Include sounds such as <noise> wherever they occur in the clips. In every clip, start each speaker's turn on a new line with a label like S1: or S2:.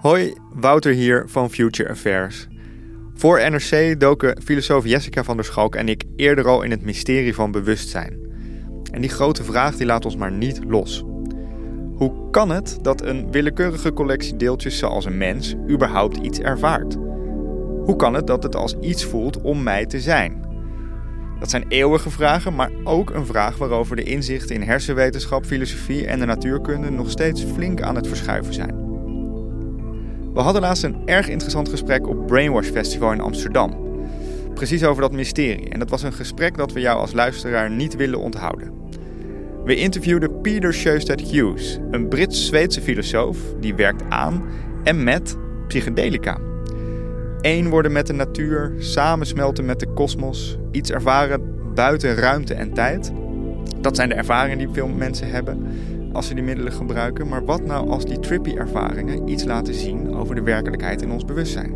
S1: Hoi, Wouter hier van Future Affairs. Voor NRC doken filosoof Jessica van der Schalk en ik eerder al in het mysterie van bewustzijn. En die grote vraag die laat ons maar niet los. Hoe kan het dat een willekeurige collectie deeltjes zoals een mens überhaupt iets ervaart? Hoe kan het dat het als iets voelt om mij te zijn? Dat zijn eeuwige vragen, maar ook een vraag waarover de inzichten in hersenwetenschap, filosofie en de natuurkunde nog steeds flink aan het verschuiven zijn. We hadden laatst een erg interessant gesprek op Brainwash Festival in Amsterdam. Precies over dat mysterie. En dat was een gesprek dat we jou als luisteraar niet willen onthouden. We interviewden Peter Sjöstedt Hughes, een Brits-Zweedse filosoof die werkt aan en met psychedelica. Eén worden met de natuur, samensmelten met de kosmos, iets ervaren buiten ruimte en tijd. Dat zijn de ervaringen die veel mensen hebben als ze die middelen gebruiken. Maar wat nou als die trippy ervaringen iets laten zien over de werkelijkheid in ons bewustzijn?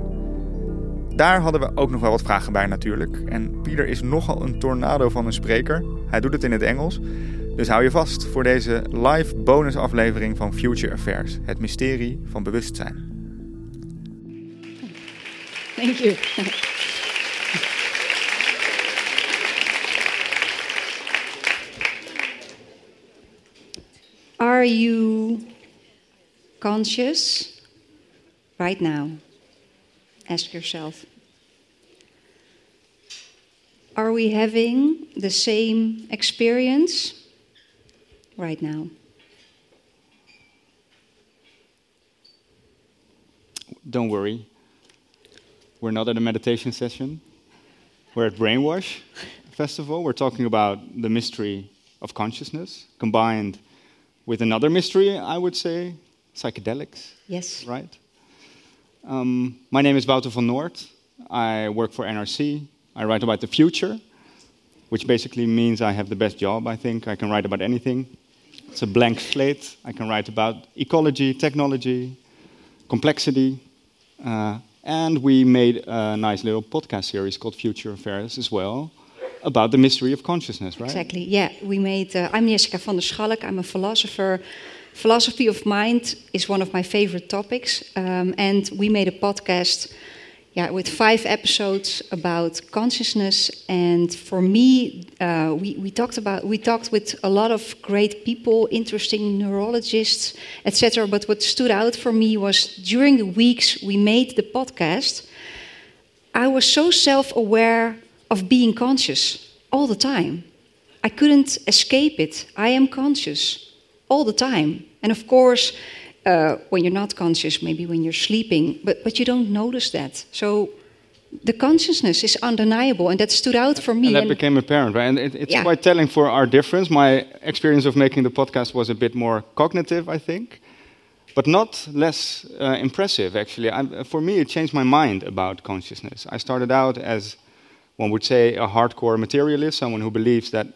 S1: Daar hadden we ook nog wel wat vragen bij natuurlijk. En Pieter is nogal een tornado van een spreker. Hij doet het in het Engels. Dus hou je vast voor deze live bonusaflevering van Future Affairs. Het mysterie van bewustzijn.
S2: Thank you. Are you conscious right now? Ask yourself. Are we having the same experience right now?
S3: Don't worry. We're not at a meditation session. We're at Brainwash Festival. We're talking about the mystery of consciousness combined with another mystery, I would say, psychedelics.
S2: Yes.
S3: Right? Um, my name is Wouter van Noort. I work for NRC. I write about the future, which basically means I have the best job, I think. I can write about anything. It's a blank slate. I can write about ecology, technology, complexity. Uh, and we made a nice little podcast series called Future Affairs as well about the mystery of consciousness, right?
S2: Exactly. Yeah, we made. Uh, I'm Jessica van der Schalk. I'm a philosopher. Philosophy of mind is one of my favorite topics, um, and we made a podcast. Yeah, with five episodes about consciousness, and for me, uh, we, we talked about we talked with a lot of great people, interesting neurologists, etc. But what stood out for me was during the weeks we made the podcast, I was so self-aware of being conscious all the time. I couldn't escape it. I am conscious all the time. And of course, uh, when you're not conscious, maybe when you're sleeping, but, but you don't notice that. So the consciousness is undeniable, and that stood out for me.
S3: And that
S2: and
S3: became apparent, right? And it, it's
S2: Yeah.
S3: quite telling for our difference. My experience of making the podcast was a bit more cognitive, I think, but not less uh, impressive, actually. I, for me, it changed my mind about consciousness. I started out as, one would say, a hardcore materialist, someone who believes that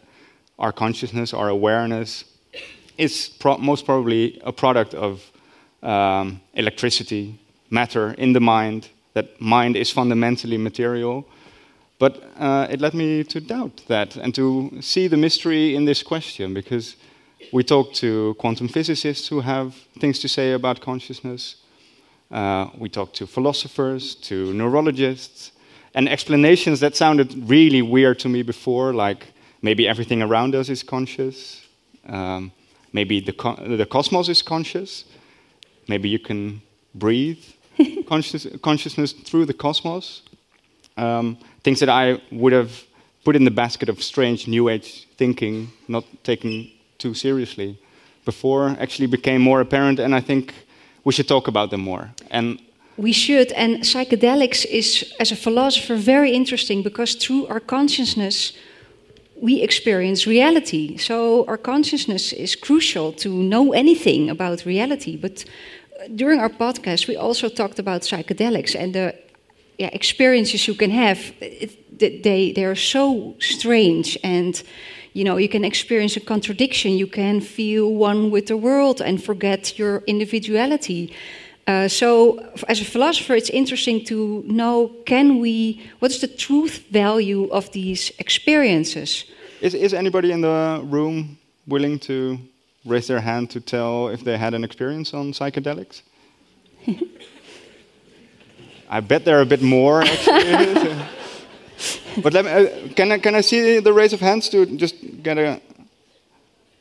S3: our consciousness, our awareness, is pro- most probably a product of um, electricity, matter in the mind, that mind is fundamentally material. But uh, it led me to doubt that and to see the mystery in this question because we talk to quantum physicists who have things to say about consciousness. Uh, we talk to philosophers, to neurologists, and explanations that sounded really weird to me before, like maybe everything around us is conscious, um, maybe the, co- the cosmos is conscious, maybe you can breathe <laughs> conscious, consciousness through the cosmos. Um, things that I would have put in the basket of strange New Age thinking, not taken too seriously before, actually became more apparent, and I think we should talk about them more. And
S2: We should, and psychedelics is, as a philosopher, very interesting because through our consciousness, we experience reality. So our consciousness is crucial to know anything about reality. But uh, during our podcast, we also talked about psychedelics and the yeah, experiences you can have. It, they they are so strange and. You know, you can experience a contradiction. You can feel one with the world and forget your individuality. Uh, so, as a philosopher, it's interesting to know can we, what is the truth value of these experiences?
S3: Is, is anybody in the room willing to raise their hand to tell if they had an experience on psychedelics? <laughs> I bet there are a bit more, actually. <laughs> but me, uh, can, I, can I see the raise of hands to just get a.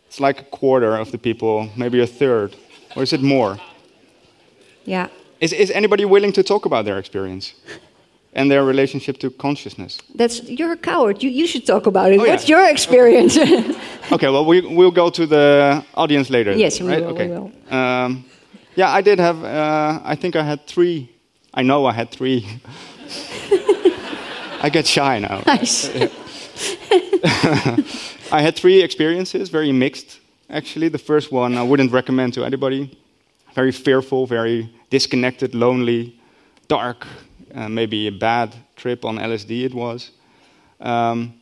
S3: It's like a quarter of the people, maybe a third. Or is it more?
S2: Yeah.
S3: Is, is anybody willing to talk about their experience and their relationship to consciousness?
S2: That's you're a coward. You, you should talk about it.
S3: Oh, yeah.
S2: What's your experience? <laughs>
S3: okay, well, we, we'll go to the audience later.
S2: Yes, we
S3: right?
S2: will.
S3: Okay.
S2: We will.
S3: Um, yeah, I did have, uh, I think I had three. I know I had three. <laughs> I get shy now. <laughs>
S2: Nice.
S3: I had three experiences, very mixed, actually. The first one I wouldn't recommend to anybody. Very fearful, very disconnected, lonely, dark, uh, maybe a bad trip on LSD it was. Um,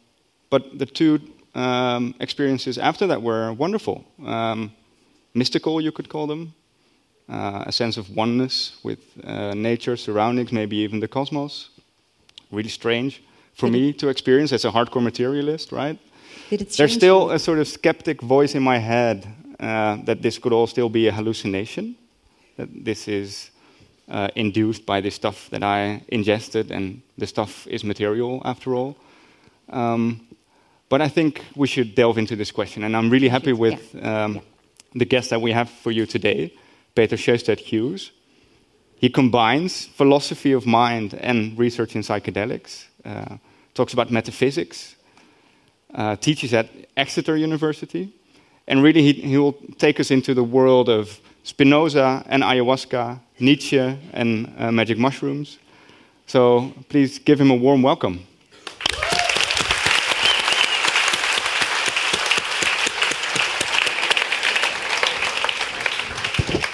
S3: but the two um, experiences after that were wonderful. Um, mystical, you could call them. Uh, a sense of oneness with uh, nature, surroundings, maybe even the cosmos. Really strange for me to experience as a hardcore materialist, right? There's still
S2: you?
S3: a sort of skeptic voice in my head uh, that this could all still be a hallucination, this is uh, induced by the stuff that I ingested, and the stuff is material after all. Um, but I think we should delve into this question, and I'm really happy with um, the guest that we have for you today, Peter Sjöstedt Hughes. He combines philosophy of mind and research in psychedelics, uh, talks about metaphysics, uh, teaches at Exeter University, and really he, he will take us into the world of Spinoza and ayahuasca, Nietzsche and uh, magic mushrooms. So please give him a warm welcome.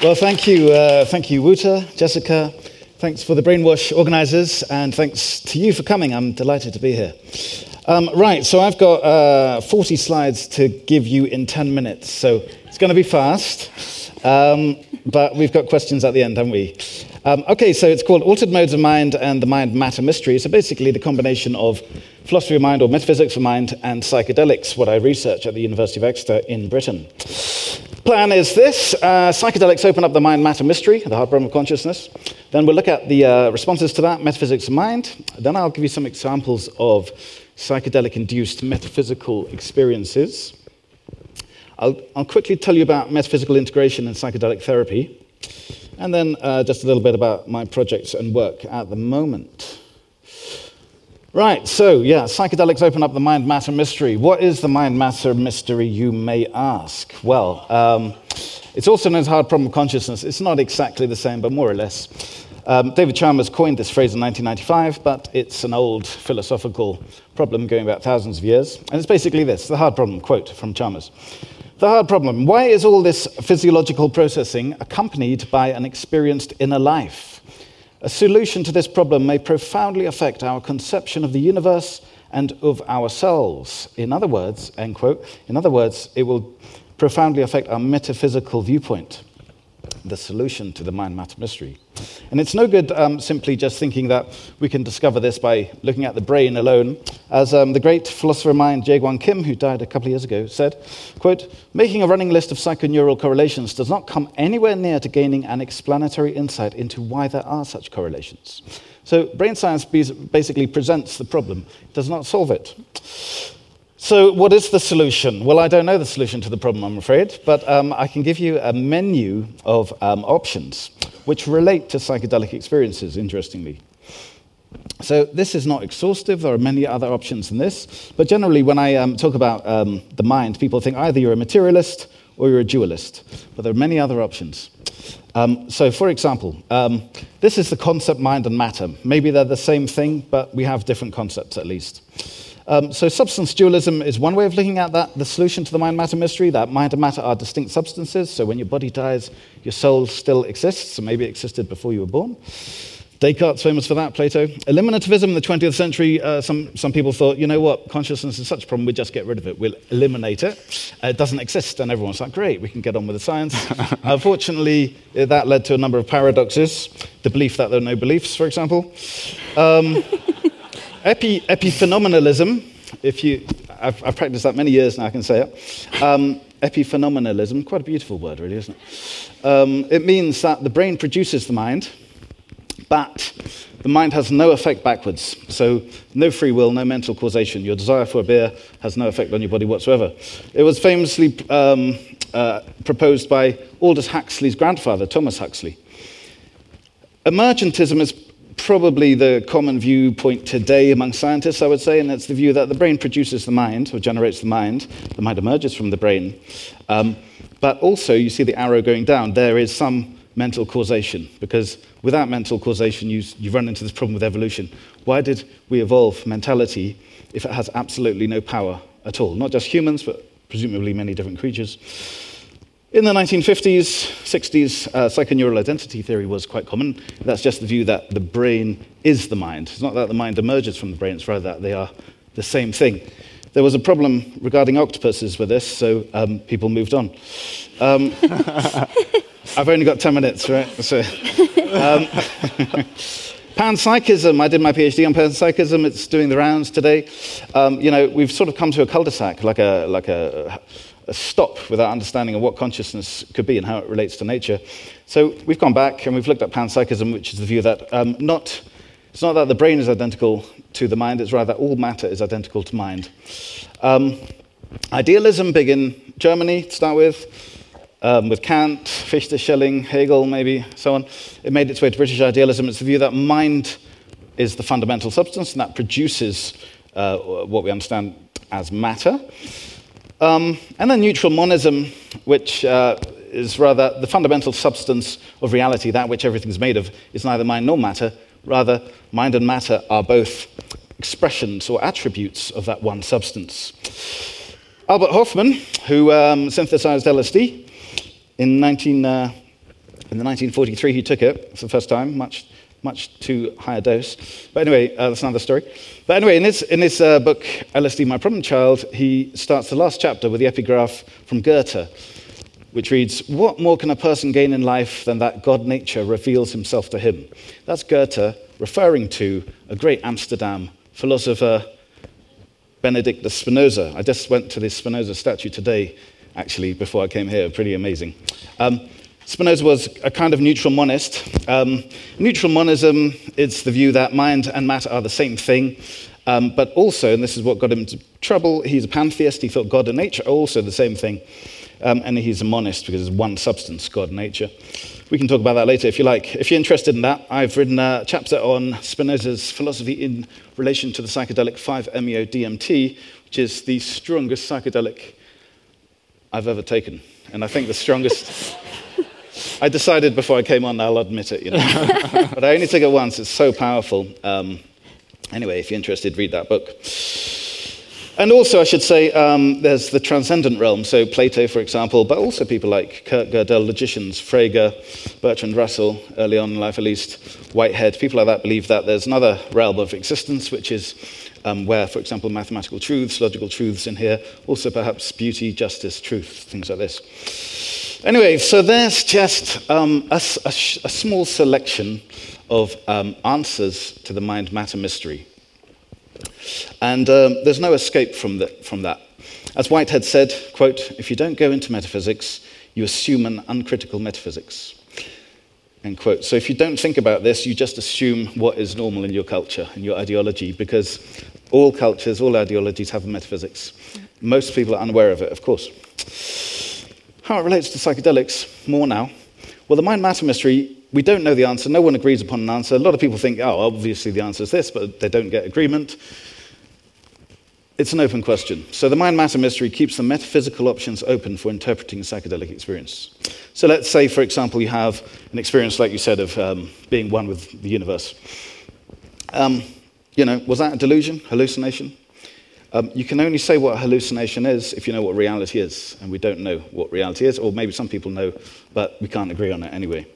S4: Well, thank you, uh, thank you, Wouter, Jessica. Thanks for the brainwash organisers, and thanks to you for coming. I'm delighted to be here. Um, right, so I've got uh, 40 slides to give you in 10 minutes, so it's going to be fast, um, but we've got questions at the end, haven't we? Um, okay, so it's called Altered Modes of Mind and the Mind Matter Mystery. So basically, the combination of philosophy of mind or metaphysics of mind and psychedelics, what I research at the University of Exeter in Britain. Plan is this uh, psychedelics open up the mind matter mystery, the hard problem of consciousness. Then we'll look at the uh, responses to that, metaphysics of mind. Then I'll give you some examples of psychedelic induced metaphysical experiences. I'll, I'll quickly tell you about metaphysical integration and psychedelic therapy. And then uh, just a little bit about my projects and work at the moment. Right, so yeah, psychedelics open up the mind matter mystery. What is the mind matter mystery, you may ask? Well, um, it's also known as hard problem of consciousness. It's not exactly the same, but more or less. Um, David Chalmers coined this phrase in 1995, but it's an old philosophical problem going back thousands of years. And it's basically this the hard problem, quote from Chalmers. The hard problem why is all this physiological processing accompanied by an experienced inner life? A solution to this problem may profoundly affect our conception of the universe and of ourselves. In other words, end quote, in other words, it will profoundly affect our metaphysical viewpoint, the solution to the mind matter mystery. And it's no good um, simply just thinking that we can discover this by looking at the brain alone. As um, the great philosopher of mind, Jae Kim, who died a couple of years ago, said, quote, making a running list of psychoneural correlations does not come anywhere near to gaining an explanatory insight into why there are such correlations. So brain science basically presents the problem, it does not solve it. So, what is the solution? Well, I don't know the solution to the problem, I'm afraid, but um, I can give you a menu of um, options which relate to psychedelic experiences, interestingly. So, this is not exhaustive, there are many other options than this, but generally, when I um, talk about um, the mind, people think either you're a materialist or you're a dualist, but there are many other options. Um, so, for example, um, this is the concept mind and matter. Maybe they're the same thing, but we have different concepts at least. Um, so, substance dualism is one way of looking at that, the solution to the mind matter mystery, that mind and matter are distinct substances. So, when your body dies, your soul still exists, so maybe it existed before you were born. Descartes famous for that, Plato. Eliminativism in the 20th century, uh, some, some people thought, you know what, consciousness is such a problem, we'll just get rid of it, we'll eliminate it. Uh, it doesn't exist, and everyone's like, great, we can get on with the science. <laughs> Unfortunately, uh, that led to a number of paradoxes. The belief that there are no beliefs, for example. Um, epi, epiphenomenalism, if you, I've, I've, practiced that many years now, I can say it. Um, epiphenomenalism, quite a beautiful word, really, isn't it? Um, it means that the brain produces the mind but the mind has no effect backwards. So, no free will, no mental causation. Your desire for a beer has no effect on your body whatsoever. It was famously um, uh, proposed by Aldous Huxley's grandfather, Thomas Huxley. Emergentism is probably the common viewpoint today among scientists, I would say, and it's the view that the brain produces the mind, or generates the mind. The mind emerges from the brain. Um, but also, you see the arrow going down, there is some mental causation, because without mental causation, you, you run into this problem with evolution. Why did we evolve mentality if it has absolutely no power at all? Not just humans, but presumably many different creatures. In the 1950s, 60s, uh, psychoneural identity theory was quite common. That's just the view that the brain is the mind. It's not that the mind emerges from the brain, it's rather that they are the same thing. There was a problem regarding octopuses with this, so um, people moved on. Um, <laughs> I've only got 10 minutes, right? So, um, <laughs> panpsychism, I did my PhD on panpsychism. It's doing the rounds today. Um, you know, we've sort of come to a cul-de-sac, like a, like a, a stop without understanding of what consciousness could be and how it relates to nature. So we've gone back and we've looked at panpsychism, which is the view that um, not, it's not that the brain is identical to the mind, it's rather that all matter is identical to mind. Um, idealism, big in Germany to start with um, with Kant, Fichte, Schelling, Hegel, maybe, so on. It made its way to British idealism. It's the view that mind is the fundamental substance and that produces uh, what we understand as matter. Um, and then neutral monism, which uh, is rather the fundamental substance of reality, that which everything's made of, is neither mind nor matter. Rather, mind and matter are both expressions or attributes of that one substance. Albert Hofmann, who um, synthesized LSD, in, 19, uh, in the 1943, he took it for the first time, much, much too high a dose. But anyway, uh, that's another story. But anyway, in this, in this uh, book, LSD, My Problem Child, he starts the last chapter with the epigraph from Goethe, which reads, What more can a person gain in life than that God nature reveals himself to him? That's Goethe referring to a great Amsterdam philosopher, Benedict Spinoza. I just went to this Spinoza statue today actually, before I came here. Pretty amazing. Um, Spinoza was a kind of neutral monist. Um, neutral monism is the view that mind and matter are the same thing, um, but also, and this is what got him into trouble, he's a pantheist. He thought God and nature are also the same thing. Um, and he's a monist because it's one substance, God and nature. We can talk about that later if you like. If you're interested in that, I've written a chapter on Spinoza's philosophy in relation to the psychedelic 5-MeO DMT, which is the strongest psychedelic I've ever taken. And I think the strongest. <laughs> I decided before I came on, I'll admit it, you know. <laughs> but I only took it once, it's so powerful. Um, anyway, if you're interested, read that book. And also, I should say, um, there's the transcendent realm. So, Plato, for example, but also people like Kurt Gödel, logicians, Frege, Bertrand Russell, early on in life at least, Whitehead, people like that believe that there's another realm of existence, which is um, where, for example, mathematical truths, logical truths in here, also perhaps beauty, justice, truth, things like this. Anyway, so there's just um, a, a, a, small selection of um, answers to the mind matter mystery. And um, there's no escape from, the, from that. As Whitehead said, quote, if you don't go into metaphysics, you assume an uncritical metaphysics. End quote. So if you don't think about this, you just assume what is normal in your culture and your ideology, because all cultures, all ideologies have a metaphysics. Most people are unaware of it, of course. How it relates to psychedelics, more now. Well, the mind matter mystery, we don't know the answer. No one agrees upon an answer. A lot of people think, oh, obviously the answer is this, but they don't get agreement. It's an open question. So the mind matter mystery keeps the metaphysical options open for interpreting psychedelic experience. So let's say, for example, you have an experience, like you said, of um, being one with the universe. Um, you know, was that a delusion, hallucination? Um, you can only say what a hallucination is if you know what reality is, and we don't know what reality is, or maybe some people know, but we can't agree on it anyway.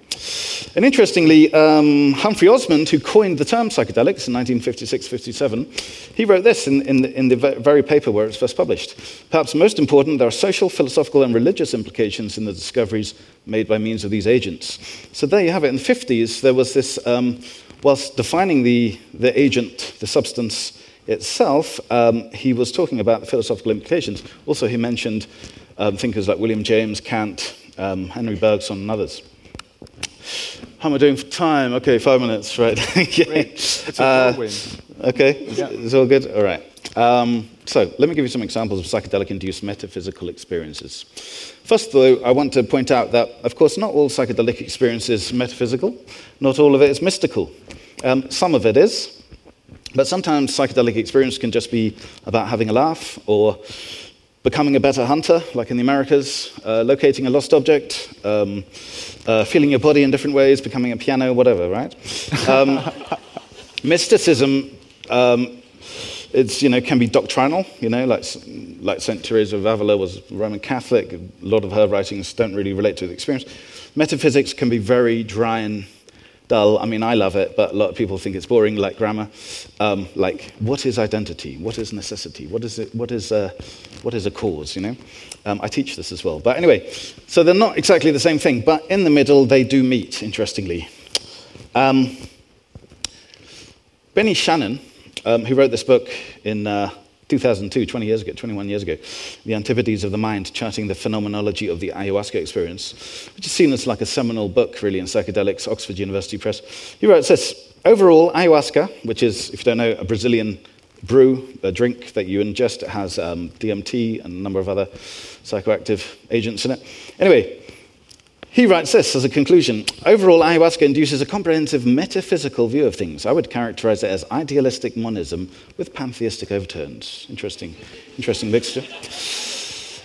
S4: And interestingly, um, Humphrey Osmond, who coined the term psychedelics in 1956 57, he wrote this in, in, the, in the very paper where it was first published. Perhaps most important, there are social, philosophical, and religious implications in the discoveries made by means of these agents. So there you have it. In the 50s, there was this, um, whilst defining the, the agent, the substance, itself, um, he was talking about the philosophical implications. Also, he mentioned um, thinkers like William James, Kant, um, Henry Bergson, and others. How am I doing for time? Okay, five minutes, <laughs> right.
S3: It's a uh,
S4: Okay, yeah. it's all good? All right. Um, so, let me give you some examples of psychedelic induced metaphysical experiences. First, though, I want to point out that, of course, not all psychedelic experience is metaphysical, not all of it is mystical. Um, some of it is, but sometimes psychedelic experience can just be about having a laugh or becoming a better hunter, like in the Americas, uh, locating a lost object, um, uh, feeling your body in different ways, becoming a piano, whatever, right? Um, <laughs> mysticism, um, it's, you know, can be doctrinal, you know, like, like St. Teresa of Avila was Roman Catholic. A lot of her writings don't really relate to the experience. Metaphysics can be very dry and dull. I mean, I love it, but a lot of people think it's boring, like grammar. Um, like, what is identity? What is necessity? What is, it, what is, a, what is a cause, you know? Um, I teach this as well. But anyway, so they're not exactly the same thing, but in the middle, they do meet, interestingly. Um, Benny Shanon, um, who wrote this book in uh, 2002, 20 years ago, 21 years ago, The Antipodes of the Mind, charting the phenomenology of the ayahuasca experience, which is seen as like a seminal book, really, in psychedelics, Oxford University Press. He wrote this Overall, ayahuasca, which is, if you don't know, a Brazilian brew, a drink that you ingest, it has um, DMT and a number of other psychoactive agents in it. Anyway, he writes this as a conclusion Overall, ayahuasca induces a comprehensive metaphysical view of things. I would characterize it as idealistic monism with pantheistic overtones. Interesting, interesting mixture.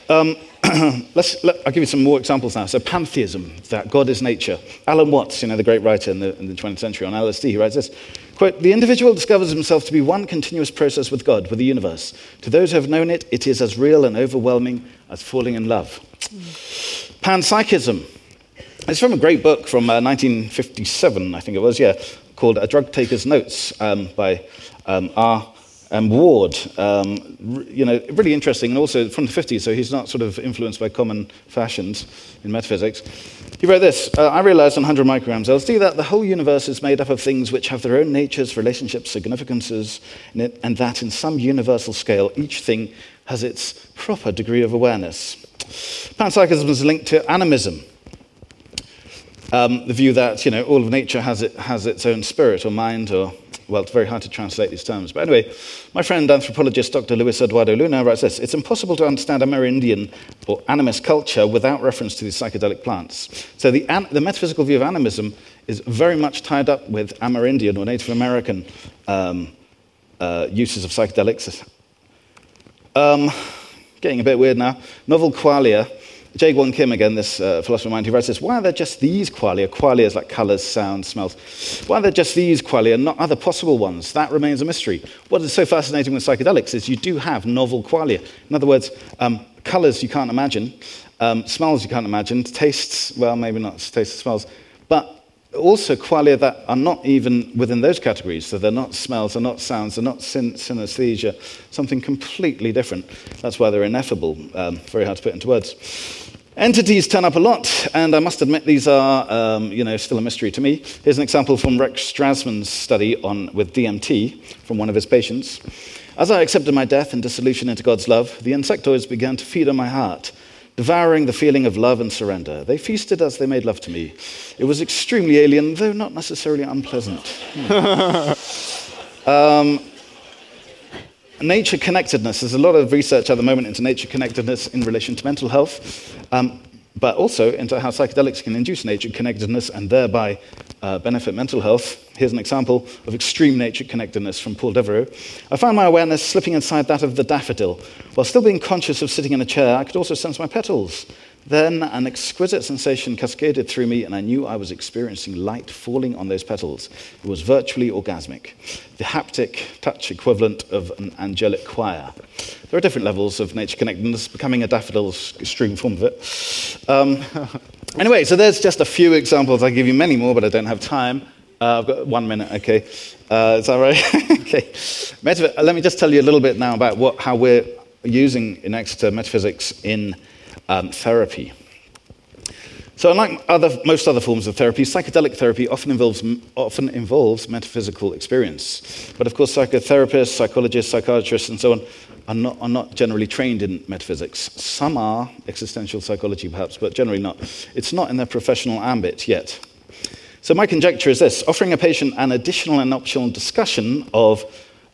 S4: Um, <clears throat> let's, let, I'll give you some more examples now. So, pantheism, that God is nature. Alan Watts, you know, the great writer in the, in the 20th century on LSD, he writes this quote, The individual discovers himself to be one continuous process with God, with the universe. To those who have known it, it is as real and overwhelming as falling in love. Mm. Panpsychism, it's from a great book from uh, 1957, I think it was, yeah, called A Drug Taker's Notes um, by um, R. M. Ward. Um, you know, really interesting, and also from the 50s, so he's not sort of influenced by common fashions in metaphysics. He wrote this uh, I realized on 100 micrograms LSD that the whole universe is made up of things which have their own natures, relationships, significances, and that in some universal scale, each thing has its proper degree of awareness. Panpsychism is linked to animism. Um, the view that you know all of nature has, it, has its own spirit or mind, or well, it's very hard to translate these terms. But anyway, my friend anthropologist Dr. Luis Eduardo Luna writes this: It's impossible to understand Amerindian or animist culture without reference to these psychedelic plants. So the, an- the metaphysical view of animism is very much tied up with Amerindian or Native American um, uh, uses of psychedelics. Um, getting a bit weird now. Novel qualia Jae Kim again, this uh, philosopher of mind, who writes this, why are there just these qualia? Qualia is like colors, sounds, smells. Why are there just these qualia and not other possible ones? That remains a mystery. What is so fascinating with psychedelics is you do have novel qualia. In other words, um, colors you can't imagine, um, smells you can't imagine, tastes, well, maybe not tastes smells, but also qualia that are not even within those categories. So they're not smells, they're not sounds, they're not syn- synesthesia, something completely different. That's why they're ineffable, um, very hard to put into words. Entities turn up a lot, and I must admit these are, um, you know, still a mystery to me. Here's an example from Rex Strassman's study on, with DMT from one of his patients. As I accepted my death and dissolution into God's love, the insectoids began to feed on my heart, devouring the feeling of love and surrender. They feasted as they made love to me. It was extremely alien, though not necessarily unpleasant. Hmm. <laughs> um, nature connectedness. There's a lot of research at the moment into nature connectedness in relation to mental health, um, but also into how psychedelics can induce nature connectedness and thereby uh, benefit mental health. Here's an example of extreme nature connectedness from Paul Devereux. I found my awareness slipping inside that of the daffodil. While still being conscious of sitting in a chair, I could also sense my petals. Then an exquisite sensation cascaded through me, and I knew I was experiencing light falling on those petals. It was virtually orgasmic, the haptic touch equivalent of an angelic choir. There are different levels of nature connectedness. Becoming a daffodil extreme form of it. Um, <laughs> anyway, so there's just a few examples. I give you many more, but I don't have time. Uh, I've got one minute, okay. Uh, is that right? <laughs> okay. Metaph- let me just tell you a little bit now about what, how we're using in Exeter metaphysics in um, therapy. So, unlike other, most other forms of therapy, psychedelic therapy often involves, often involves metaphysical experience. But of course, psychotherapists, psychologists, psychiatrists, and so on are not, are not generally trained in metaphysics. Some are, existential psychology perhaps, but generally not. It's not in their professional ambit yet. So, my conjecture is this offering a patient an additional and optional discussion of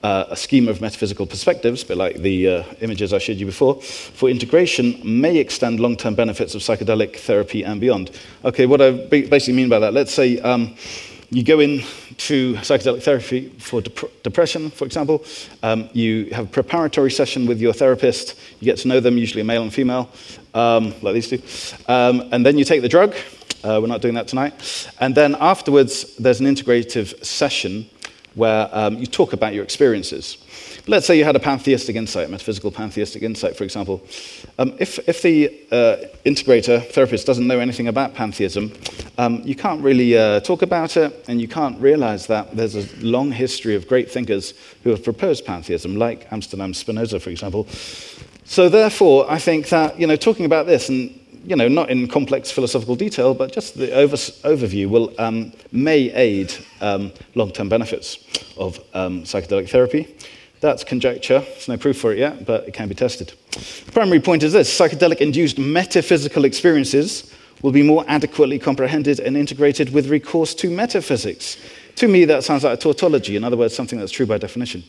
S4: uh, a scheme of metaphysical perspectives, a bit like the uh, images I showed you before, for integration may extend long term benefits of psychedelic therapy and beyond. Okay, what I basically mean by that, let's say um, you go in to psychedelic therapy for dep- depression, for example. Um, you have a preparatory session with your therapist. You get to know them, usually a male and female, um, like these two. Um, and then you take the drug. Uh, we're not doing that tonight. And then afterwards, there's an integrative session where um, you talk about your experiences. Let's say you had a pantheistic insight, metaphysical pantheistic insight, for example. Um, if, if the uh, integrator, therapist, doesn't know anything about pantheism, um, you can't really uh, talk about it, and you can't realize that there's a long history of great thinkers who have proposed pantheism, like Amsterdam Spinoza, for example. So, therefore, I think that you know, talking about this and you know, not in complex philosophical detail, but just the over, overview will, um, may aid um, long-term benefits of um, psychedelic therapy. That's conjecture. There's no proof for it yet, but it can be tested. The primary point is this psychedelic-induced metaphysical experiences will be more adequately comprehended and integrated with recourse to metaphysics. To me, that sounds like a tautology, in other words, something that's true by definition.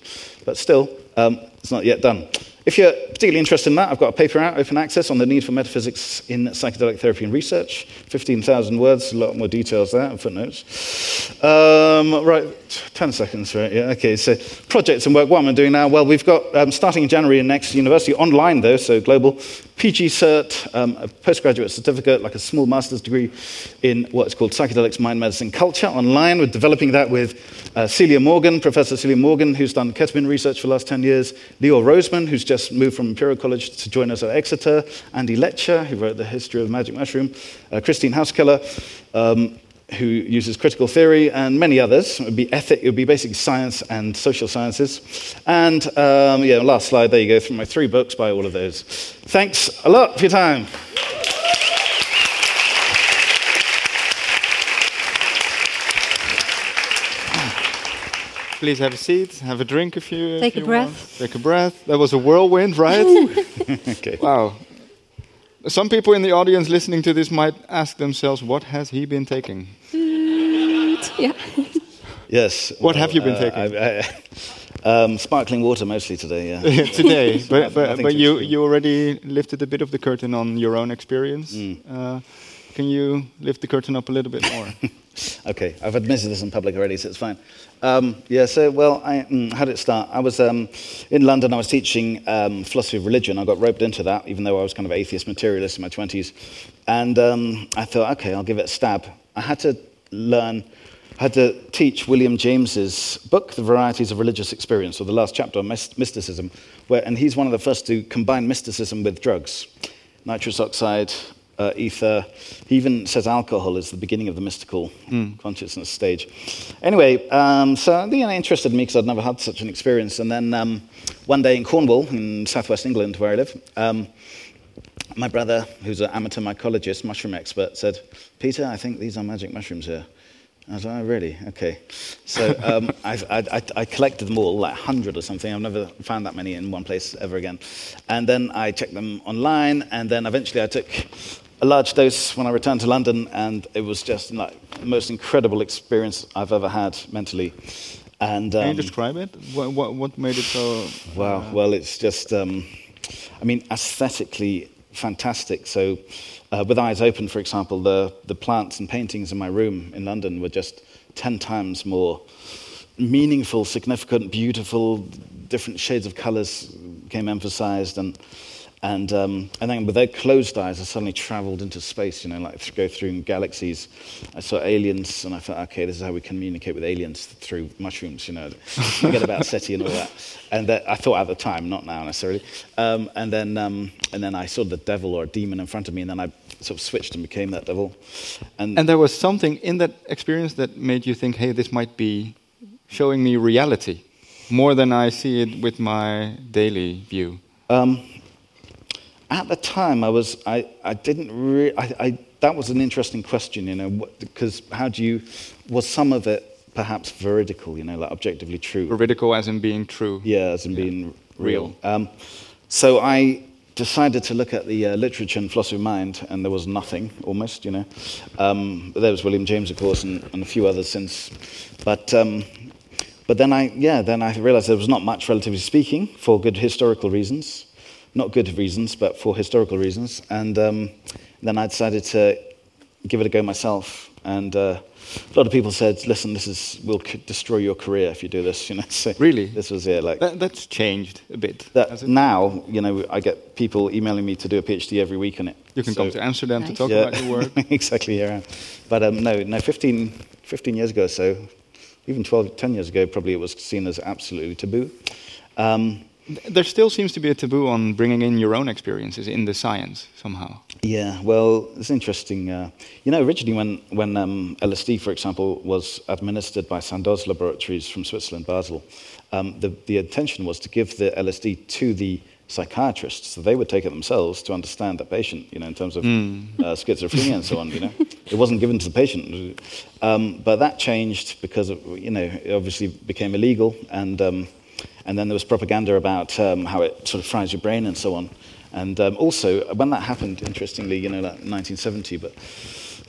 S4: But still, um, it's not yet done. If you're particularly interested in that, I've got a paper out, open access, on the need for metaphysics in psychedelic therapy and research. 15,000 words, a lot more details there, and footnotes. Um, right, 10 seconds, right? Yeah, okay. So, projects and work. Am I doing now? Well, we've got, um, starting in January in Exeter university, online though, so global, PG Cert, um, a postgraduate certificate, like a small master's degree in what's called psychedelics, mind medicine, culture, online. We're developing that with uh, Celia Morgan, Professor Celia Morgan, who's done ketamine research for the last 10 years, Leo Roseman, who's just moved from Imperial College to join us at Exeter, Andy Letcher, who wrote The History of Magic Mushroom, uh, Christine Hauskeller, um, who uses critical theory, and many others. It would be ethic, it would be basically science and social sciences. And um, yeah, last slide, there you go, through my three books by all of those. Thanks a lot for your time.
S3: Please have a seat, have a drink if you
S2: Take
S3: if
S2: a
S3: you
S2: breath.
S3: want. Take a breath. That was a whirlwind, right? <laughs>
S4: okay.
S3: wow. Some people in the audience listening to this might ask themselves, what has he been taking? <laughs>
S2: Yeah.
S4: Yes.
S3: What have you been
S4: uh,
S3: taking?
S4: I, I, <laughs> um, sparkling water mostly today, yeah.
S3: Today, but, but, but you, you already lifted a bit of the curtain on your own experience.
S4: Mm.
S3: Uh, can you lift the curtain up a little bit more?
S4: Okay, I've admitted this in public already, so it's fine. Um, yeah, so, well, I, mm, how did it start? I was um, in London, I was teaching um, philosophy of religion. I got roped into that, even though I was kind of atheist materialist in my 20s. And um, I thought, okay, I'll give it a stab. I had to learn, I had to teach William James's book, The Varieties of Religious Experience, or the last chapter on mysticism, where, and he's one of the first to combine mysticism with drugs. Nitrous oxide, uh, ether. He even says alcohol is the beginning of the mystical consciousness stage. Anyway, um, so you know, interested me because I'd never had such an experience. And then um, one day in Cornwall, in southwest England, where I live, um, my brother, who's an amateur mycologist, mushroom expert, said, Peter, I think these are magic mushrooms here. I was like, oh, really? Okay. So um, <laughs> I, I, I collected them all, like 100 or something. I've never found that many in one place ever again. And then I checked them online, and then eventually I took a large dose when I returned to London, and it was just like the most incredible experience I've ever had mentally. And
S3: Can you
S4: um,
S3: describe it? What, what, what made it so?
S4: Wow. Well, it's just, um, I mean, aesthetically fantastic. So, uh, with eyes open, for example, the, the plants and paintings in my room in London were just 10 times more meaningful, significant, beautiful, different shades of colors came emphasized. And, And, um, and then with their closed eyes, I suddenly traveled into space, you know, like th- go through galaxies. I saw aliens, and I thought, okay, this is how we communicate with aliens through mushrooms, you know. Forget about SETI and all that. And that, I thought at the time, not now necessarily. Um, and, then, um, and then I saw the devil or a demon in front of me, and then I sort of switched and became that devil. And,
S3: And there was something in that experience that made you think, hey, this might be showing me reality more than I see it with my daily view.
S4: Um, at the time, I was, I, I didn't really, I, I, that was an interesting question, you know, because how do you, was some of it perhaps veridical, you know, like objectively true?
S3: Veridical as in being true.
S4: Yeah, as in
S3: Yeah.
S4: being
S3: Real.
S4: real. Um, so I decided to look at the uh, literature and philosophy of mind, and there was nothing, almost, you know. Um, there was William James, of course, and, and a few others since. But, um, but then I, yeah, then I realized there was not much, relatively speaking, for good historical reasons. Not good reasons, but for historical reasons. And um, then I decided to give it a go myself. And uh, a lot of people said, "Listen, this is will c- destroy your career if you do this." <laughs> You know, so
S3: Really?
S4: this was yeah, like
S3: That, that's changed a bit.
S4: that now, you know, I get people emailing me to do a PhD every week on it.
S3: You can
S4: So-
S3: come to Amsterdam to talk
S4: yeah,
S3: about your work. <laughs>
S4: exactly, yeah. But um, no, no, 15, 15 years ago or so, even 12, 10 years ago, probably it was seen as absolutely taboo. Um,
S3: There still seems to be a taboo on bringing in your own experiences in the science somehow.
S4: Yeah, well, it's interesting. Uh, you know, originally when, when um, LSD, for example, was administered by Sandoz Laboratories from Switzerland, Basel, um, the, the intention was to give the LSD to the psychiatrists, so they would take it themselves to understand the patient, you know, in terms of uh, schizophrenia and so on, you know. It wasn't given to the patient. Um, but that changed because, of, you know, it obviously became illegal, and, um, and then there was propaganda about um, how it sort of fries your brain and so on. And um, also, when that happened, interestingly, you know, like 1970, but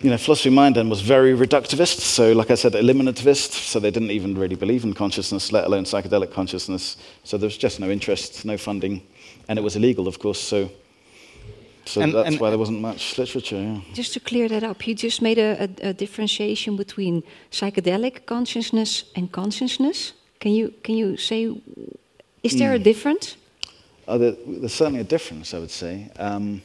S4: you know, philosophy of mind then was very reductivist. So, like I said, eliminativist. So they didn't even really believe in consciousness, let alone psychedelic consciousness. So there was just no interest, no funding, and it was illegal, of course. So, so
S3: And-
S4: that's
S3: and-
S4: why there wasn't much literature. Yeah.
S2: Just to clear that up, you just made a, a, a differentiation between psychedelic consciousness and consciousness. Can you can you say, is there a difference?
S4: Oh, there, there's certainly a difference, I would say. Um,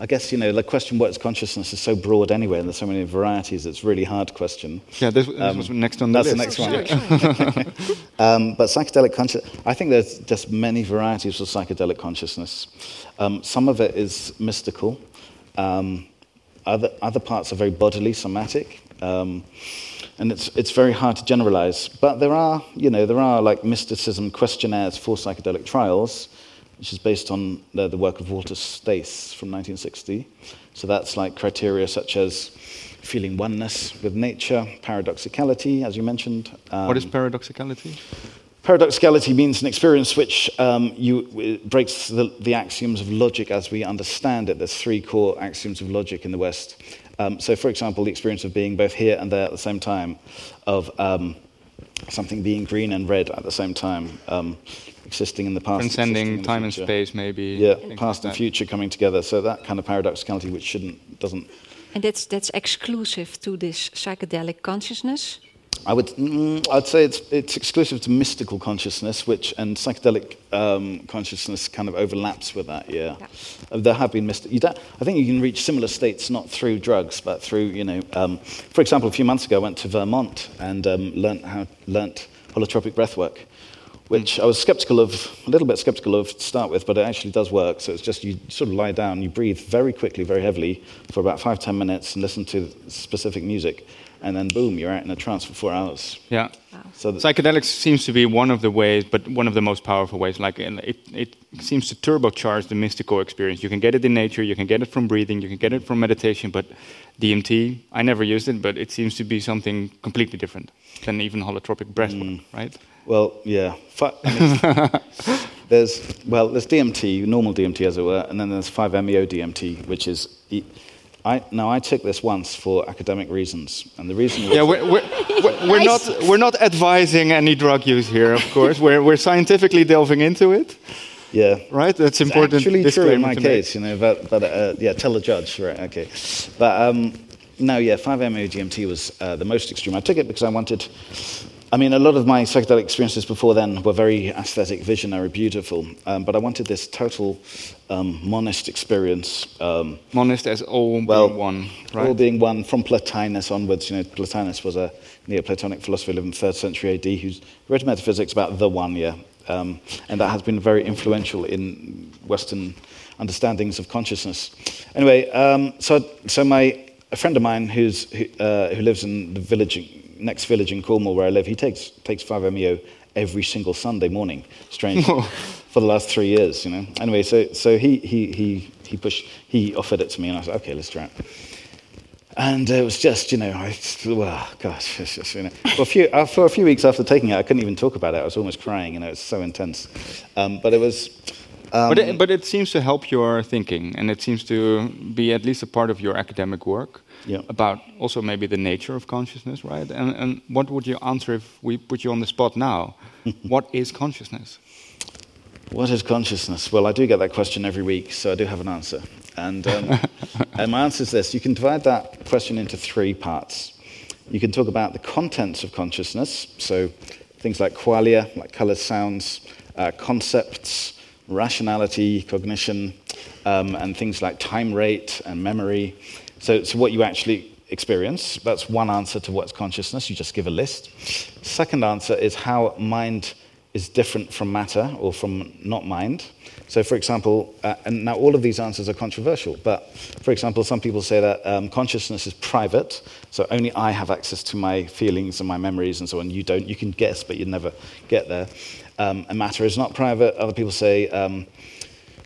S4: I guess, you know, the question, what is consciousness, is so broad anyway, and there's so many varieties, it's really hard to question.
S3: Yeah, this, this
S4: Um,
S3: was next on the
S4: that's the
S3: list.
S4: next one.
S2: Sorry, sorry. <laughs>
S4: Um, but psychedelic consciousness, I think there's just many varieties of psychedelic consciousness. Um, some of it is mystical. Um, other, other parts are very bodily, somatic. Um, and it's, it's very hard to generalize. But there are, you know, there are like mysticism questionnaires for psychedelic trials, which is based on the, the work of Walter Stace from 1960. So that's like criteria such as feeling oneness with nature, paradoxicality, as you mentioned.
S3: what is
S4: um,
S3: paradoxicality?
S4: Paradoxicality means an experience which um, you, breaks the, the axioms of logic as we understand it. There's three core axioms of logic in the West. Um, so, for example, the experience of being both here and there at the same time, of um, something being green and red at the same time, um, existing in the past, existing in
S3: Transcending
S4: the
S3: time and space, maybe.
S4: Yeah, past
S3: like
S4: and
S3: that.
S4: future coming together. So that kind of paradoxicality, which shouldn't, doesn't
S2: And that's that's exclusive to this psychedelic consciousness.
S4: I would, mm, I'd say it's, it's exclusive to mystical consciousness, which and psychedelic um, consciousness kind of overlaps with that. Yeah,
S2: Yeah.
S4: Uh, there have been mystic. You don't, I think you can reach similar states not through drugs, but through you know. Um, for example, a few months ago, I went to Vermont and um, learnt how learnt holotropic breathwork, which I was skeptical of, a little bit skeptical of to start with, but it actually does work. So it's just you sort of lie down, you breathe very quickly, very heavily for about five ten minutes, and listen to specific music, and then boom, you're out in a trance for four hours.
S3: Yeah.
S4: So th-
S3: Psychedelics seems to be one of the ways, but one of the most powerful ways. Like it, it seems to turbocharge the mystical experience. You can get it in nature, you can get it from breathing, you can get it from meditation. But DMT, I never used it, but it seems to be something completely different than even holotropic breathwork, mm. right?
S4: Well, yeah. Fi- mean, <laughs> there's well, there's DMT, normal DMT as it were, and then there's 5-MeO DMT, which is. E- I, now I took this once for academic reasons, and the reason was
S3: Yeah, we're, we're, we're, we're not we're not advising any drug use here, of course. we're we're scientifically delving into it,
S4: yeah.
S3: right? That's
S4: It's
S3: important.
S4: actually true in my
S3: to make.
S4: case, you know. But, but uh, yeah, tell the judge, right? Okay. But um, no, yeah, 5-MeO DMT was uh, the most extreme. I took it because I wanted. I mean, a lot of my psychedelic experiences before then were very aesthetic, visionary, beautiful. Um, but I wanted this total um, monist experience. Um,
S3: Monist as all
S4: well,
S3: being one, right?
S4: all being one from Plotinus onwards. You know, Plotinus was a Neoplatonic philosopher lived in the third century AD who wrote metaphysics about the one, yeah. Um, and that has been very influential in Western understandings of consciousness. Anyway, um, so, so my, a friend of mine who's, who, uh, who lives in the village, next village in Cornwall where I live, he takes, takes 5-MeO every single Sunday morning, strange, <laughs> for the last three years, you know. Anyway, so, so he, he, he, he, pushed, he offered it to me and I said, okay, let's try it. And it was just, you know, I, well, gosh, it's just, you know, for a, few, uh, for a few weeks after taking it, I couldn't even talk about it. I was almost crying, you know, it's so intense. Um, but it was. Um,
S3: but, it, but it seems to help your thinking, and it seems to be at least a part of your academic work
S4: Yeah.
S3: about also maybe the nature of consciousness, right? And, and what would you answer if we put you on the spot now? <laughs> what is consciousness?
S4: What is consciousness? Well, I do get that question every week, so I do have an answer. And, um, <laughs> and my answer is this you can divide that question into three parts. You can talk about the contents of consciousness, so things like qualia, like colors, sounds, uh, concepts, rationality, cognition, um, and things like time rate and memory. So, so, what you actually experience, that's one answer to what's consciousness. You just give a list. Second answer is how mind is different from matter or from not mind. So, for example, uh, and now all of these answers are controversial, but for example, some people say that um, consciousness is private, so only I have access to my feelings and my memories and so on. You don't, you can guess, but you never get there. Um, and matter is not private. Other people say um,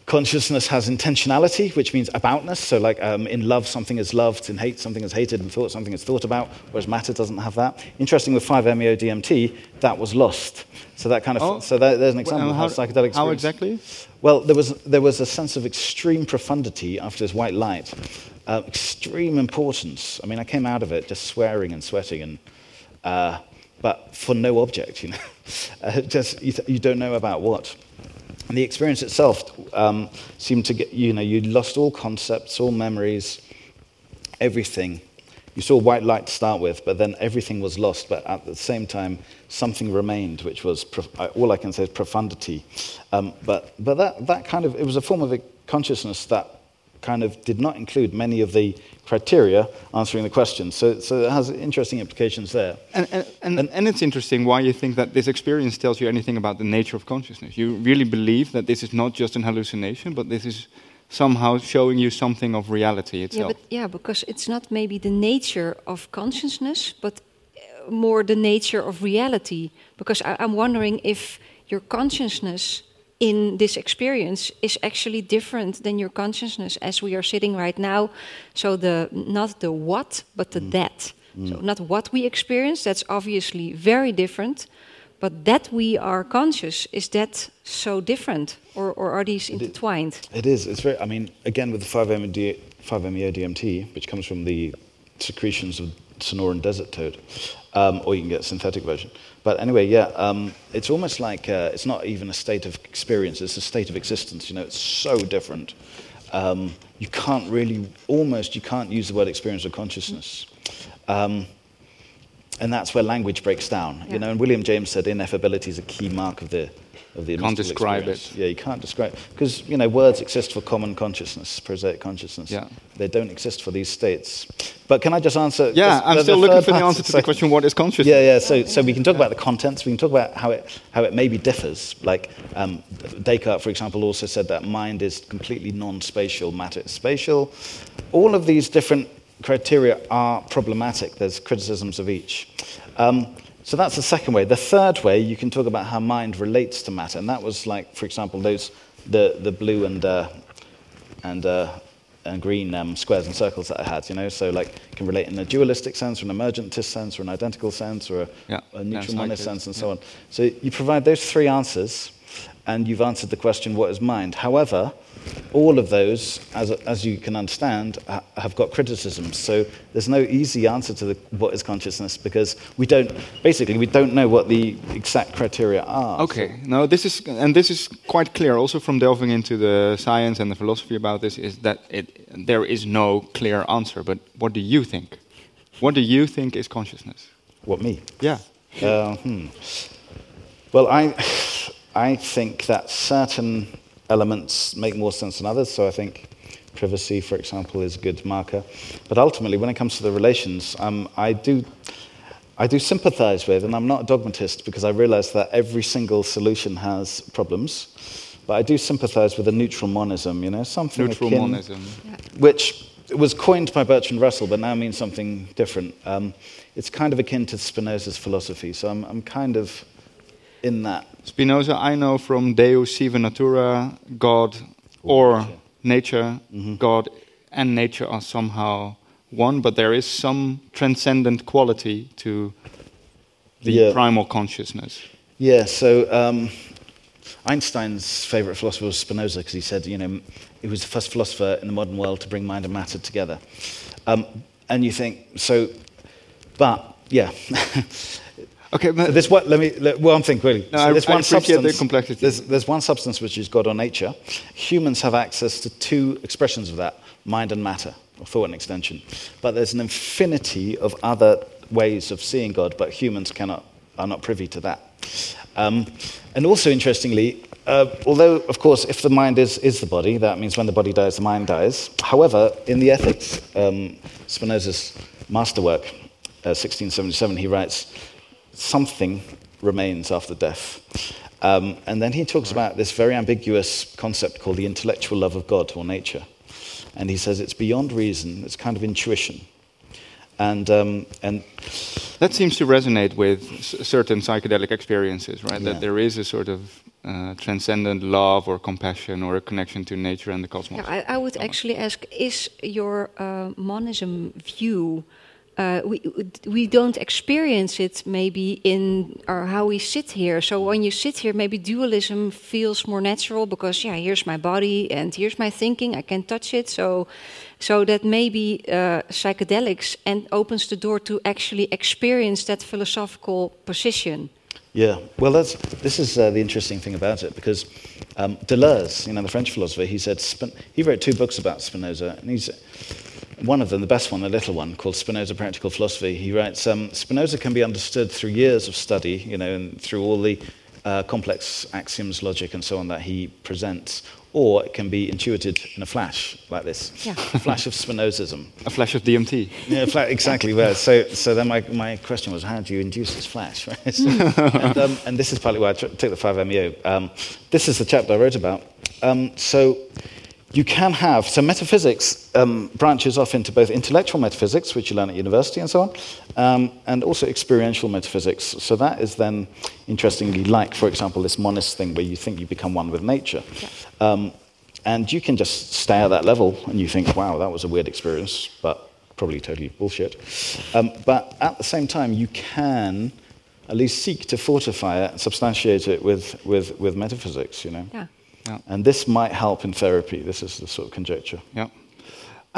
S4: consciousness has intentionality, which means aboutness. So, like um, in love, something is loved, in hate, something is hated, in thought, something is thought about, whereas matter doesn't have that. Interesting with 5-MeO DMT, that was lost. So that kind of,
S3: Oh.
S4: so that, there's an example
S3: Well,
S4: of how, psychedelic
S3: how exactly?
S4: well, there was, there was a sense of extreme profundity after this white light, uh, extreme importance. I mean, I came out of it just swearing and sweating, and, uh, but for no object, you know. <laughs> Uh, just, you, you don't know about what. And the experience itself um, seemed to get, you know, you lost all concepts, all memories, everything. You saw white light to start with, but then everything was lost. But at the same time, something remained, which was prof- uh, all I can say is profundity. Um, but but that, that kind of, it was a form of a consciousness that kind of did not include many of the criteria answering the question. So, so it has interesting implications there.
S3: And, and, and, and it's interesting why you think that this experience tells you anything about the nature of consciousness. You really believe that this is not just an hallucination, but this is somehow showing you something of reality
S2: Yeah,
S3: itself.
S2: but yeah, because it's not maybe the nature of consciousness, but uh, more the nature of reality. Because I, I'm wondering if your consciousness in this experience is actually different than your consciousness as we are sitting right now. So the not the what, but the that. So not what we experience. That's obviously very different. But that we are conscious is that so different, or, or are these intertwined?
S4: It is. It's very. I mean, again, with the 5-MeO 5-MeO DMT, which comes from the secretions of Sonoran desert toad, um, or you can get a synthetic version. But anyway, yeah, um, it's almost like uh, it's not even a state of experience; it's a state of existence. You know, it's so different. Um, you can't really, almost, you can't use the word experience or consciousness. Um, and that's where language breaks down.
S2: Yeah.
S4: You know, and William James said ineffability is a key mark of the of the
S3: Can't describe
S4: experience.
S3: it.
S4: Yeah, you can't describe because you know words exist for common consciousness, prosaic consciousness.
S3: Yeah.
S4: They don't exist for these states. But can I just answer?
S3: yeah, I'm
S4: the-
S3: still
S4: the
S3: looking for the answer to the question what is consciousness?
S4: Yeah, yeah. So, so we can talk about the contents. We can talk about how it how it maybe differs. Like um, Descartes, for example, also said that mind is completely non-spatial, matter is spatial. All of these different criteria are problematic. There's criticisms of each. Um, so that's the second way. The third way, you can talk about how mind relates to matter, and that was like, for example, those the the blue and uh, and uh, and green um, squares and circles that I had. You know, so like you can relate in a dualistic sense, or an emergentist sense, or an identical sense, or a,
S3: Yeah,
S4: a neutral monist sense, and
S3: yeah.
S4: so on. So you provide those three answers, and you've answered the question, what is mind? However, all of those, as, as you can understand, ha- have got criticisms. So there's no easy answer to the, what is consciousness because we don't, basically, we don't know what the exact criteria are.
S3: Okay, no, this is and this is quite clear also from delving into the science and the philosophy about this is that it, there is no clear answer. But what do you think? What do you think is consciousness?
S4: What, me?
S3: Yeah.
S4: Uh, hmm. Well, I, <sighs> I think that certain elements make more sense than others. So I think privacy, for example, is a good marker. But ultimately, when it comes to the relations, um, I do. I do sympathize with, and I'm not a dogmatist because I realize that every single solution has problems. But I do sympathize with a neutral monism, you know, something
S3: Neutral
S4: akin,
S3: monism.
S4: which was coined by Bertrand Russell, but now means something different. Um, it's kind of akin to Spinoza's philosophy, so I'm, I'm kind of in that.
S3: Spinoza, I know from Deus sive natura, God or nature,
S4: Mm-hmm.
S3: God and nature are somehow one, but there is some transcendent quality to the
S4: Yeah.
S3: primal consciousness.
S4: Yeah, so um, Einstein's favorite philosopher was Spinoza because he said, you know, he was the first philosopher in the modern world to bring mind and matter together. Um, and you think, so, but, yeah. <laughs>
S3: Okay,
S4: there's what, let me, let, well, I'm thinking really.
S3: No, I-
S4: there's
S3: I
S4: one
S3: the
S4: substance,
S3: complexity.
S4: There's, there's one substance which is God or nature. Humans have access to two expressions of that mind and matter, or thought and extension. But there's an infinity of other ways of seeing God, but humans cannot, are not privy to that. Um, and also, interestingly, uh, although, of course, if the mind is, is the body, that means when the body dies, the mind dies. However, in the Ethics, um, Spinoza's masterwork, uh, 1677, he writes, something remains after death. Um, and then he talks about this very ambiguous concept called the intellectual love of God or nature. And he says it's beyond reason, it's kind of intuition. And, um, and
S3: that seems to resonate with s- certain psychedelic experiences, right?
S4: Yeah.
S3: That there is a sort of uh, transcendent love or compassion or a connection to nature and the cosmos.
S2: Yeah, I, I would actually ask: Is your uh, monism view? Uh, we we don't experience it maybe in or how we sit here. So when you sit here, maybe dualism feels more natural because yeah, here's my body and here's my thinking. I can touch it. So so that maybe uh, psychedelics and opens the door to actually experience that philosophical position.
S4: Yeah, well, that's, this is uh, the interesting thing about it because um, Deleuze, you know, the French philosopher, he said he wrote two books about Spinoza, and he's one of them, the best one, the little one, called Spinoza Practical Philosophy. He writes um, Spinoza can be understood through years of study, you know, and through all the uh, complex axioms, logic, and so on that he presents, or it can be intuited in a flash like this,
S2: Yeah.
S4: a <laughs> flash of Spinozism.
S3: a flash of DMT.
S4: Yeah, fla- exactly. Well, so, so then my, my question was, how do you induce this flash? Right? <laughs> So- and, um, and this is partly why I tr- took the 5-MeO. Um, this is the chapter I wrote about. Um, so you can have, so metaphysics um, branches off into both intellectual metaphysics, which you learn at university and so on, um, and also experiential metaphysics. So that is then, interestingly, like, for example, this monist thing where you think you become one with nature. Um, and you can just stay at that level and you think, wow, that was a weird experience, but probably totally bullshit. Um, but at the same time, you can at least seek to fortify it, substantiate it with, with, with metaphysics, you know.
S2: Yeah.
S3: Yeah.
S4: And this might help in therapy. This is the sort of conjecture.
S3: Yeah.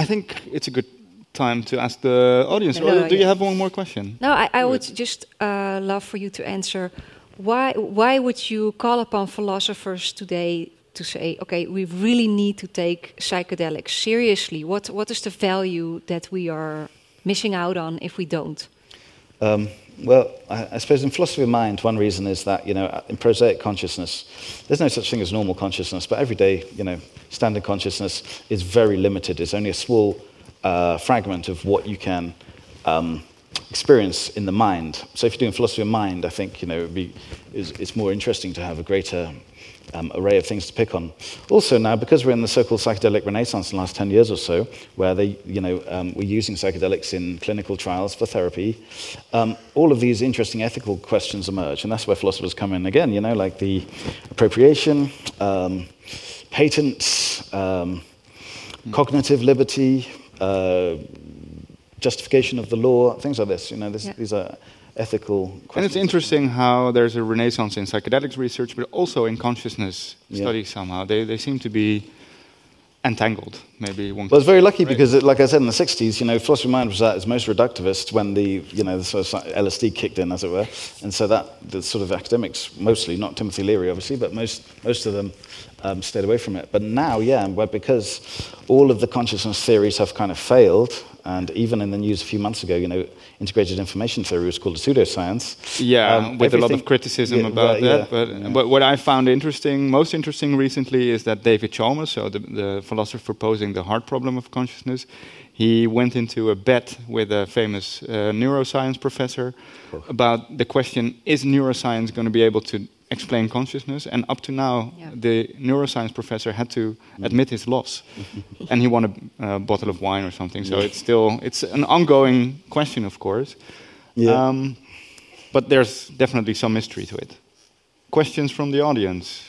S3: I think it's a good time to ask the audience. Or do you have one more question?
S2: No, I, I would just uh, love for you to answer why why would you call upon philosophers today to say, okay, we really need to take psychedelics seriously? What what is the value that we are missing out on if we don't?
S4: Um, well, I, suppose in philosophy of mind, one reason is that, you know, in prosaic consciousness, there's no such thing as normal consciousness, but everyday, you know, standard consciousness is very limited. It's only a small uh, fragment of what you can um, experience in the mind. So if you're doing philosophy of mind, I think, you know, be, it's, it's more interesting to have a greater um, array of things to pick on. Also now, because we're in the so-called psychedelic renaissance in the last 10 years or so, where they, you know, um, we're using psychedelics in clinical trials for therapy, um, all of these interesting ethical questions emerge, and that's where philosophers come in again, you know, like the appropriation, um, patents, um, cognitive liberty, uh, justification of the law, things like this. You know, this,
S2: Yeah.
S4: these are ethical questions.
S3: And it's interesting how there's a renaissance in psychedelics research, but also in consciousness
S4: Yeah.
S3: studies somehow. They, they seem to be entangled, maybe one
S4: Well, I was very lucky
S3: Right.
S4: because, it, like I said, in the 60s, you know, philosophy of mind was at its most reductivist when the, you know, the sort of LSD kicked in, as it were. And so that, the sort of academics, mostly, not Timothy Leary, obviously, but most, most of them um, stayed away from it. But now, yeah, well, because all of the consciousness theories have kind of failed, And even in the news a few months ago, you know, integrated information theory was called a pseudoscience.
S3: Yeah,
S4: Um,
S3: with a lot of criticism
S4: Yeah,
S3: about
S4: well, yeah,
S3: that. But, but what I found interesting, most interesting recently, is that David Chalmers, so the, the philosopher posing the hard problem of consciousness, he went into a bet with a famous uh, neuroscience professor about the question: Is neuroscience going to be able to explain consciousness? And up to now,
S2: Yeah.
S3: the neuroscience professor had to admit his loss, <laughs> and he won a uh, bottle of wine or something. So it's still it's an ongoing question, of course.
S4: Yeah.
S3: Um, but there's definitely some mystery to it. Questions from the audience?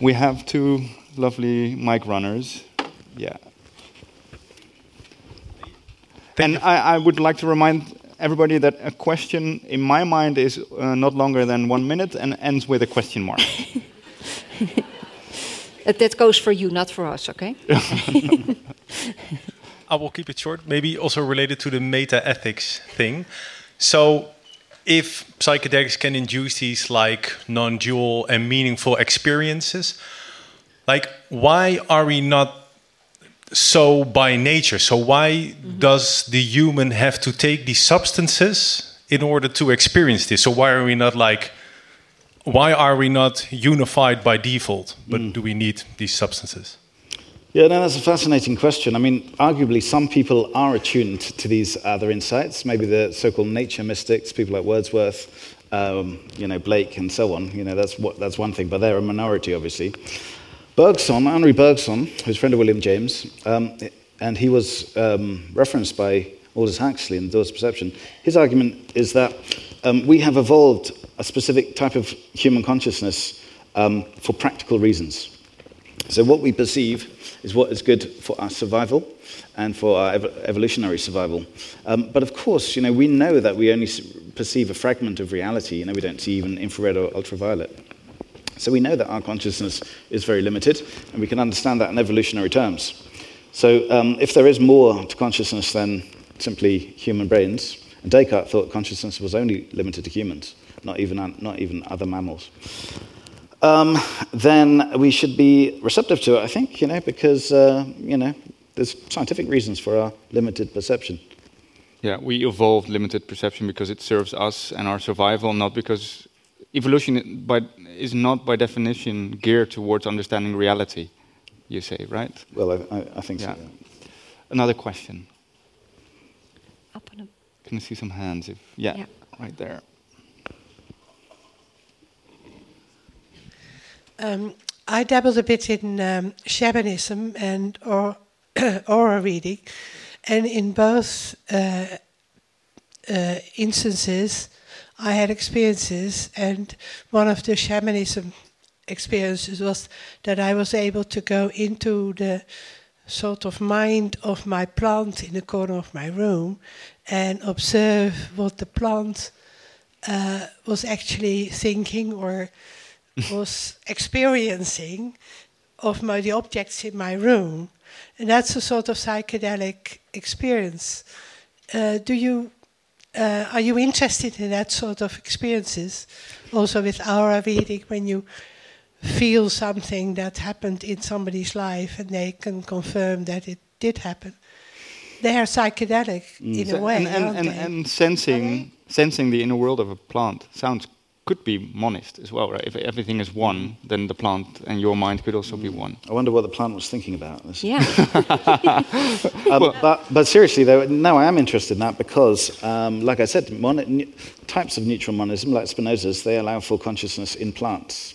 S3: We have two lovely mic runners. Yeah. and I, I would like to remind everybody that a question, in my mind, is uh, not longer than one minute and ends with a question mark. <laughs>
S2: That, that goes for you, not for us, okay? <laughs> <laughs>
S5: I will keep it short. Maybe also related to the meta ethics thing. So, if psychedelics can induce these like non dual and meaningful experiences, like why are we not so by nature? So, why does the human have to take these substances in order to experience this? So, why are we not like why are we not unified by default, but do we need these substances?
S4: Yeah, no, that's a fascinating question. I mean, arguably, some people are attuned to these other insights. Maybe the so-called nature mystics, people like Wordsworth, um, you know, Blake, and so on. You know, that's what, that's one thing. But they're a minority, obviously. Bergson, Henri Bergson, who's a friend of William James, um, and he was um, referenced by Aldous Huxley in The Doors of Perception. His argument is that um, we have evolved a specific type of human consciousness um, for practical reasons. So what we perceive is what is good for our survival and for our ev- evolutionary survival. Um, but of course, you know, we know that we only perceive a fragment of reality. You know, we don't see even infrared or ultraviolet. So we know that our consciousness is very limited, and we can understand that in evolutionary terms. So um, if there is more to consciousness than simply human brains, and Descartes thought consciousness was only limited to humans, not even, not even other mammals um, then we should be receptive to it, I think, you know, because, uh, you know, there's scientific reasons for our limited perception.
S3: Yeah, we evolved limited perception because it serves us and our survival, not because evolution by, is not by definition geared towards understanding reality, you say, right?
S4: Well, I, I, I think
S3: Yeah.
S4: so. yeah.
S3: Another question.
S2: Up on a-
S3: Can I see some hands? If Yeah,
S2: Yeah.
S3: right there.
S6: Um, I dabbled a bit in um, shamanism and or <clears throat> aura reading, and in both uh, uh, instances, I had experiences, and one of the shamanism experiences was that I was able to go into the sort of mind of my plant in the corner of my room and observe what the plant uh, was actually thinking or <laughs> was experiencing of my, the objects in my room. And that's a sort of psychedelic experience. Uh, do you, uh, are you interested in that sort of experiences? Also with aura reading, when you feel something that happened in somebody's life and they can confirm that it did happen. They are psychedelic in
S3: So-
S6: a way.
S3: and, and, and, and sensing, sensing the inner world of a plant sounds could be monist as well, right? If everything is one, then the plant and your mind could also be one.
S4: I wonder what the plant was thinking about. This.
S2: Yeah. <laughs>
S4: Um, but, but seriously, though, no, I am interested in that because, um, like I said, mon- n- types of neutral monism, like Spinoza's, they allow for consciousness in plants.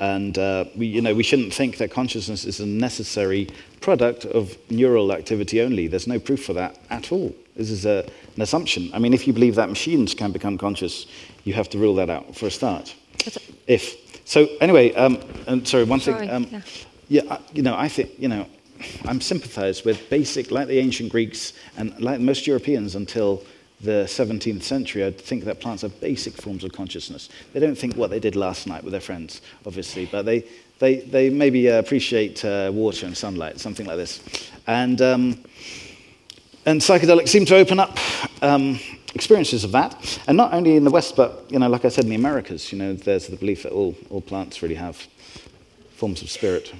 S4: And uh, we, you know, we shouldn't think that consciousness is a necessary product of neural activity only. There's no proof for that at all. This is a, an assumption. I mean, if you believe that machines can become conscious, you have to rule that out for a start. If so, anyway, um, and sorry, one
S2: Sorry,
S4: thing. Um,
S2: yeah.
S4: yeah, I- you know, I think, you know, I'm sympathized with basic, like the ancient Greeks and like most Europeans until the 17th century, I'd think that plants are basic forms of consciousness. They don't think what they did last night with their friends, obviously, but they, they, they maybe uh, appreciate uh, water and sunlight, something like this. And, um, and psychedelics seem to open up um, experiences of that. And not only in the West, but, you know, like I said, in the Americas, you know, there's the belief that all, all plants really have forms of spirit.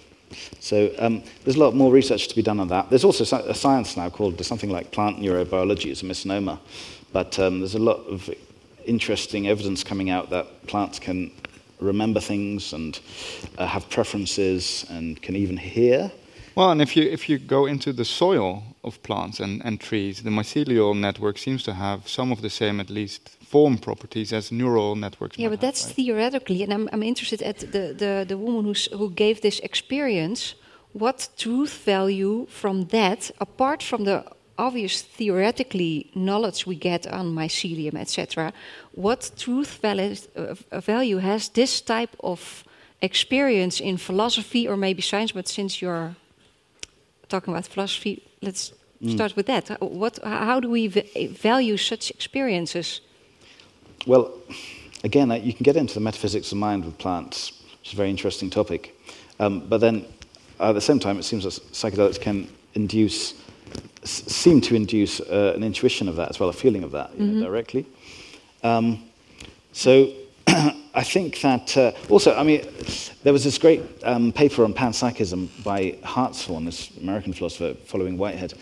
S4: So um, there's a lot more research to be done on that. There's also a science now called something like plant neurobiology. It's a misnomer. But um, there's a lot of interesting evidence coming out that plants can remember things and uh, have preferences and can even hear.
S3: Well, and if you, if you go into the soil of plants and, and trees, the mycelial network seems to have some of the same, at least, form properties as neural networks.
S2: Yeah, but that's right? theoretically, and I'm, I'm interested at the, the, the woman who's, who gave this experience. What truth value from that, apart from the obvious theoretically knowledge we get on mycelium, etc., what truth value, uh, value has this type of experience in philosophy or maybe science? But since you're talking about philosophy, let's mm. start with that. What, how do we value such experiences?
S4: Well, again, you can get into the metaphysics of mind with plants, which is a very interesting topic. Um, but then, at the same time, it seems that psychedelics can induce seem to induce uh, an intuition of that as well, a feeling of that mm-hmm. know, directly. Um, so <clears throat> I think that uh, also, I mean, there was this great um, paper on panpsychism by Hartshorne, this American philosopher following Whitehead.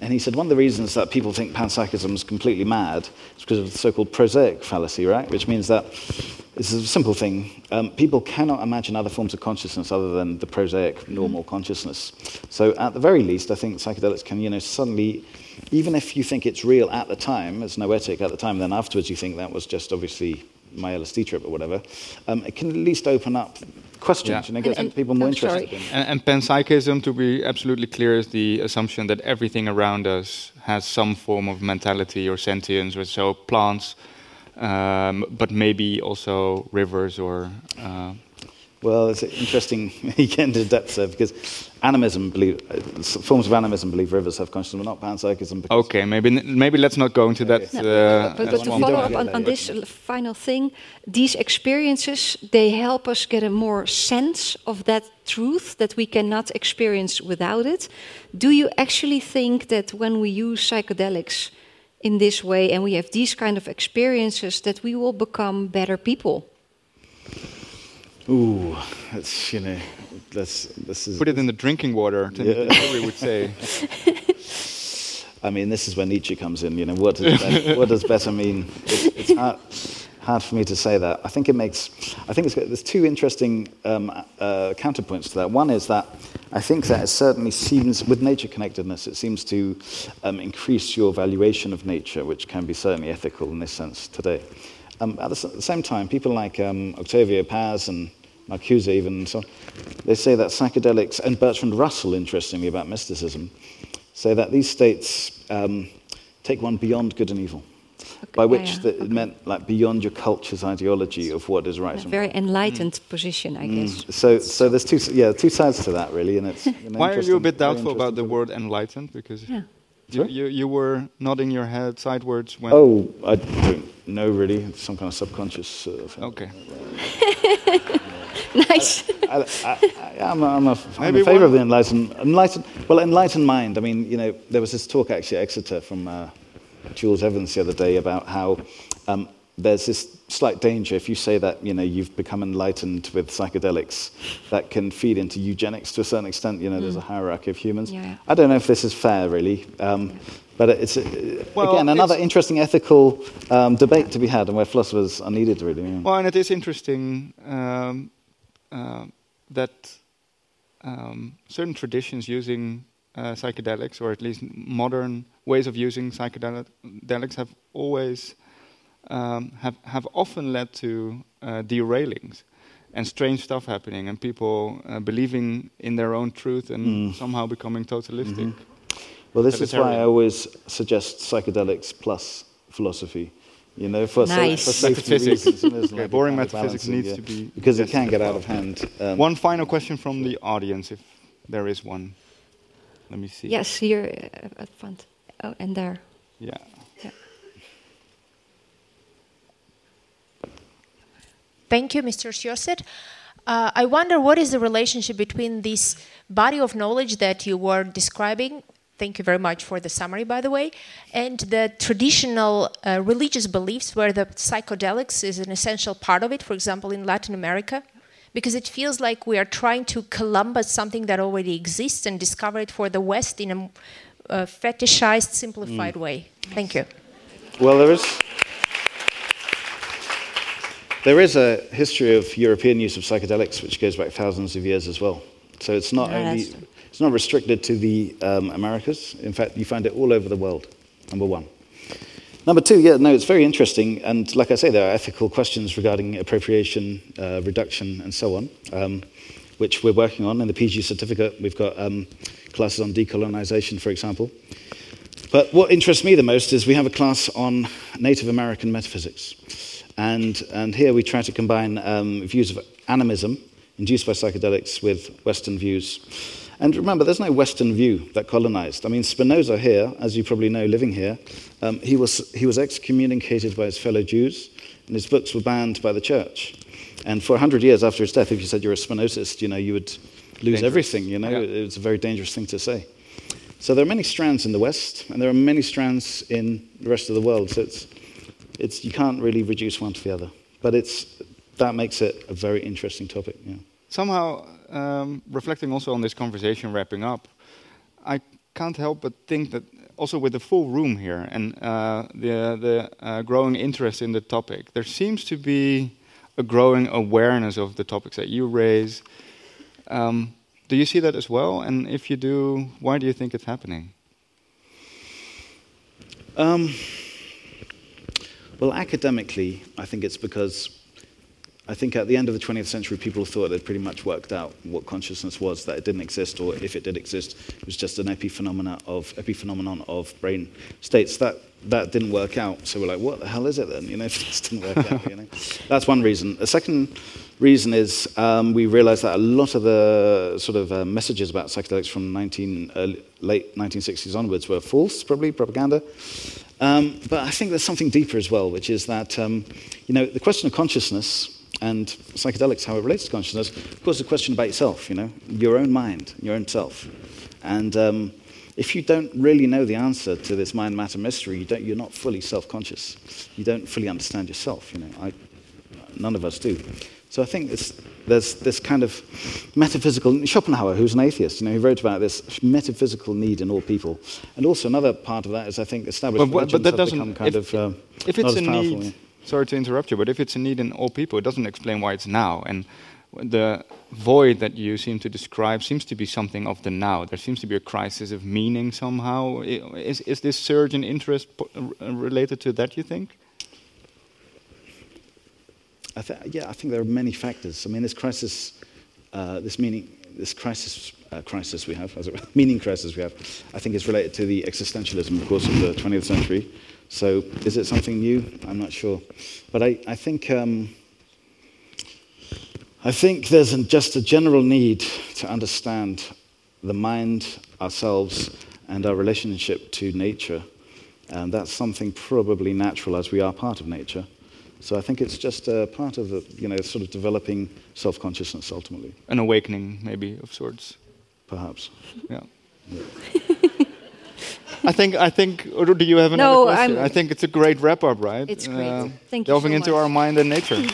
S4: And he said one of the reasons that people think panpsychism is completely mad is because of the so called prosaic fallacy, right? Which means that this is a simple thing. Um, people cannot imagine other forms of consciousness other than the prosaic, normal consciousness. So, at the very least, I think psychedelics can, you know, suddenly, even if you think it's real at the time, it's noetic at the time, then afterwards you think that was just obviously my LSD trip or whatever, um, it can at least open up questions yeah. and it gets and, people more oh, interested. In.
S3: And, and panpsychism, to be absolutely clear, is the assumption that everything around us has some form of mentality or sentience, or so plants um, but maybe also rivers or. Uh,
S4: well, it's interesting <laughs> you get into depth there because animism believe uh, forms of animism believe rivers have consciousness, but not panpsychism.
S3: Okay, maybe maybe let's not go into that.
S2: No, uh, but, but to follow up on, on this final thing, these experiences they help us get a more sense of that truth that we cannot experience without it. Do you actually think that when we use psychedelics? in this way and we have these kind of experiences that we will become better people
S4: ooh that's you know that's this is
S3: put it in the drinking water yeah. we would say <laughs>
S4: I mean, this is where Nietzsche comes in. You know, what does better, what does better mean? It, it's hard, hard for me to say that. I think it makes. I think there's two interesting um, uh, counterpoints to that. One is that I think that it certainly seems, with nature connectedness, it seems to um, increase your valuation of nature, which can be certainly ethical in this sense today. Um, at the same time, people like um, Octavio Paz and Marcuse even, so they say that psychedelics, and Bertrand Russell, interestingly, about mysticism, say that these states um, take one beyond good and evil. Okay, by which yeah, yeah. it meant like beyond your culture's ideology of what is right.
S2: A very wrong. enlightened mm. position, I guess.
S4: Mm. So, so there's two, yeah, two sides to that really, and it's.
S3: Why are you a bit doubtful about the word enlightened? Because yeah. you, you, you were nodding your head sideways when.
S4: Oh, I don't know really. Some kind of subconscious. Uh,
S3: okay. <laughs>
S2: nice. I,
S4: am a, I'm a, I'm a favor of the enlightened, enlightened. Well, enlightened mind. I mean, you know, there was this talk actually at Exeter from. Uh, Jules Evans the other day about how um, there's this slight danger if you say that you know you've become enlightened with psychedelics that can feed into eugenics to a certain extent you know mm. there's a hierarchy of humans yeah. i don't know if this is fair really um, but it's uh, well, again another interesting ethical um, debate to be had and where philosophers are needed really yeah.
S3: well and it is interesting um, uh, that um, certain traditions using uh, psychedelics or at least modern ways of using psychedelics have always um, have have often led to uh, derailings and strange stuff happening and people uh, believing in their own truth and mm. somehow becoming totalistic. Mm-hmm.
S4: Well, this is why I always suggest psychedelics plus philosophy. You know, for,
S2: nice.
S4: so, for metaphysics.
S3: Reasons, okay, boring metaphysics needs yeah. to be
S4: because it can get out of hand.
S3: Um, one final question from the audience, if there is one. Let me see.
S2: Yes, here uh, at front. Oh, and there.
S3: Yeah. yeah.
S7: Thank you, Mr. Sjöstedt. Uh, I wonder what is the relationship between this body of knowledge that you were describing. Thank you very much for the summary, by the way, and the traditional uh, religious beliefs where the psychedelics is an essential part of it. For example, in Latin America, because it feels like we are trying to Columbus something that already exists and discover it for the West in a uh, fetishized, simplified way. Thank you.
S4: Well, there is. There is a history of European use of psychedelics which goes back thousands of years as well. So it's not
S8: Yeah,
S4: only
S8: that's-
S4: it's not restricted to the um, Americas. In fact, you find it all over the world. Number one. Number two, yeah, no, it's very interesting. And like I say, there are ethical questions regarding appropriation, uh, reduction, and so on, um, which we're working on. In the PG certificate, we've got um, classes on decolonization, for example. But what interests me the most is we have a class on Native American metaphysics. And, and here we try to combine um, views of animism induced by psychedelics with Western views. And remember, there's no Western view that colonized. I mean, Spinoza here, as you probably know, living here, um, he, was, he was excommunicated by his fellow Jews, and his books were banned by the church. And for 100 years after his death, if you said you're a Spinozist, you know, you would lose
S3: Dangerous.
S4: everything, you know.
S3: Yeah.
S4: It was a very dangerous thing to say. So there are many strands in the West, and there are many strands in the rest of the world. So it's, it's, you can't really reduce one to the other. But it's, that makes it a very interesting topic. Yeah.
S3: Somehow, um, reflecting also on this conversation, wrapping up, I can't help but think that also with the full room here and uh, the, the uh, growing interest in the topic, there seems to be a growing awareness of the topics that you raise. Um, do you see that as well? And if you do, why do you think it's happening?
S4: Um, well, academically, I think it's because I think at the end of the 20th century, people thought they'd pretty much worked out what consciousness was, that it didn't exist, or if it did exist, it was just an epiphenomena of, epiphenomenon of brain states. That, that didn't work out. So we're like, what the hell is it then? You know, <laughs> if this didn't work out, you know? <laughs> That's one reason. A second reason is um, we realized that a lot of the sort of uh, messages about psychedelics from 19, uh, late 1960s onwards were false, probably propaganda. Um, but I think there's something deeper as well, which is that, um, you know, the question of consciousness and psychedelics, how it relates to consciousness, of course, is a question about yourself, you know, your own mind, your own self. And um, if you don't really know the answer to this mind matter mystery, you don't, you're not fully self conscious. You don't fully understand yourself, you know. I, none of us do. So I think it's, there's this kind of metaphysical. Schopenhauer, who's an atheist, you know, he wrote about this metaphysical need in all people. And also another part of that is, I think, established
S3: But, but, that doesn't.
S4: become kind
S3: if,
S4: of uh,
S3: if it's a need,
S4: yeah.
S3: Sorry to interrupt you, but if it's a need in all people, it doesn't explain why it's now. And the void that you seem to describe seems to be something of the now. There seems to be a crisis of meaning somehow. Is, is this surge in interest related to that, you think?
S4: I th- yeah, I think there are many factors. I mean, this crisis, uh, this meaning, this crisis, uh, crisis we have, as <laughs> meaning crisis we have, I think is related to the existentialism, of course, of the 20th century. So, is it something new? I'm not sure, but I, I think. Um, I think there's just a general need to understand the mind, ourselves, and our relationship to nature. And that's something probably natural as we are part of nature. So I think it's just a part of the, you know, sort of developing self-consciousness ultimately,
S3: An awakening, maybe, of sorts.
S4: perhaps.
S3: Yeah. <laughs> I think. I think. Or do you have another
S2: No,
S3: question?
S2: I'm-
S3: I think it's a great wrap up, right? Uh,
S2: It's great. Thank you
S3: Delving
S2: so
S3: into
S2: much.
S3: our mind and nature. <laughs>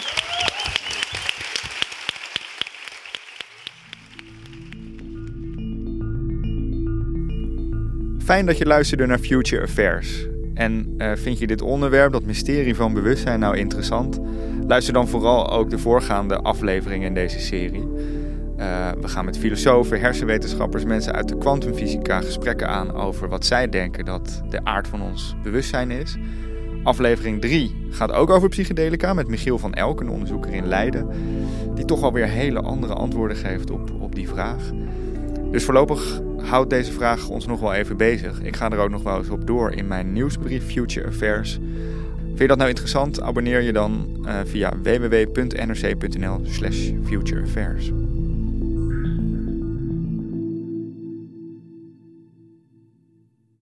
S1: Fijn dat je luisterde naar Future Affairs. En eh, vind je dit onderwerp, dat mysterie van bewustzijn, nou interessant? Luister dan vooral ook de voorgaande afleveringen in deze serie. Eh, we gaan met filosofen, hersenwetenschappers, mensen uit de kwantumfysica gesprekken aan over wat zij denken dat de aard van ons bewustzijn is. Aflevering 3 gaat ook over psychedelica met Michiel van Elk, een onderzoeker in Leiden, die toch alweer hele andere antwoorden geeft op, op die vraag. Dus voorlopig houdt deze vraag ons nog wel even bezig. Ik ga er ook nog wel eens op door in mijn nieuwsbrief Future Affairs. Vind je dat nou interessant? Abonneer je dan eh, via www.nrc.nl/futureaffairs.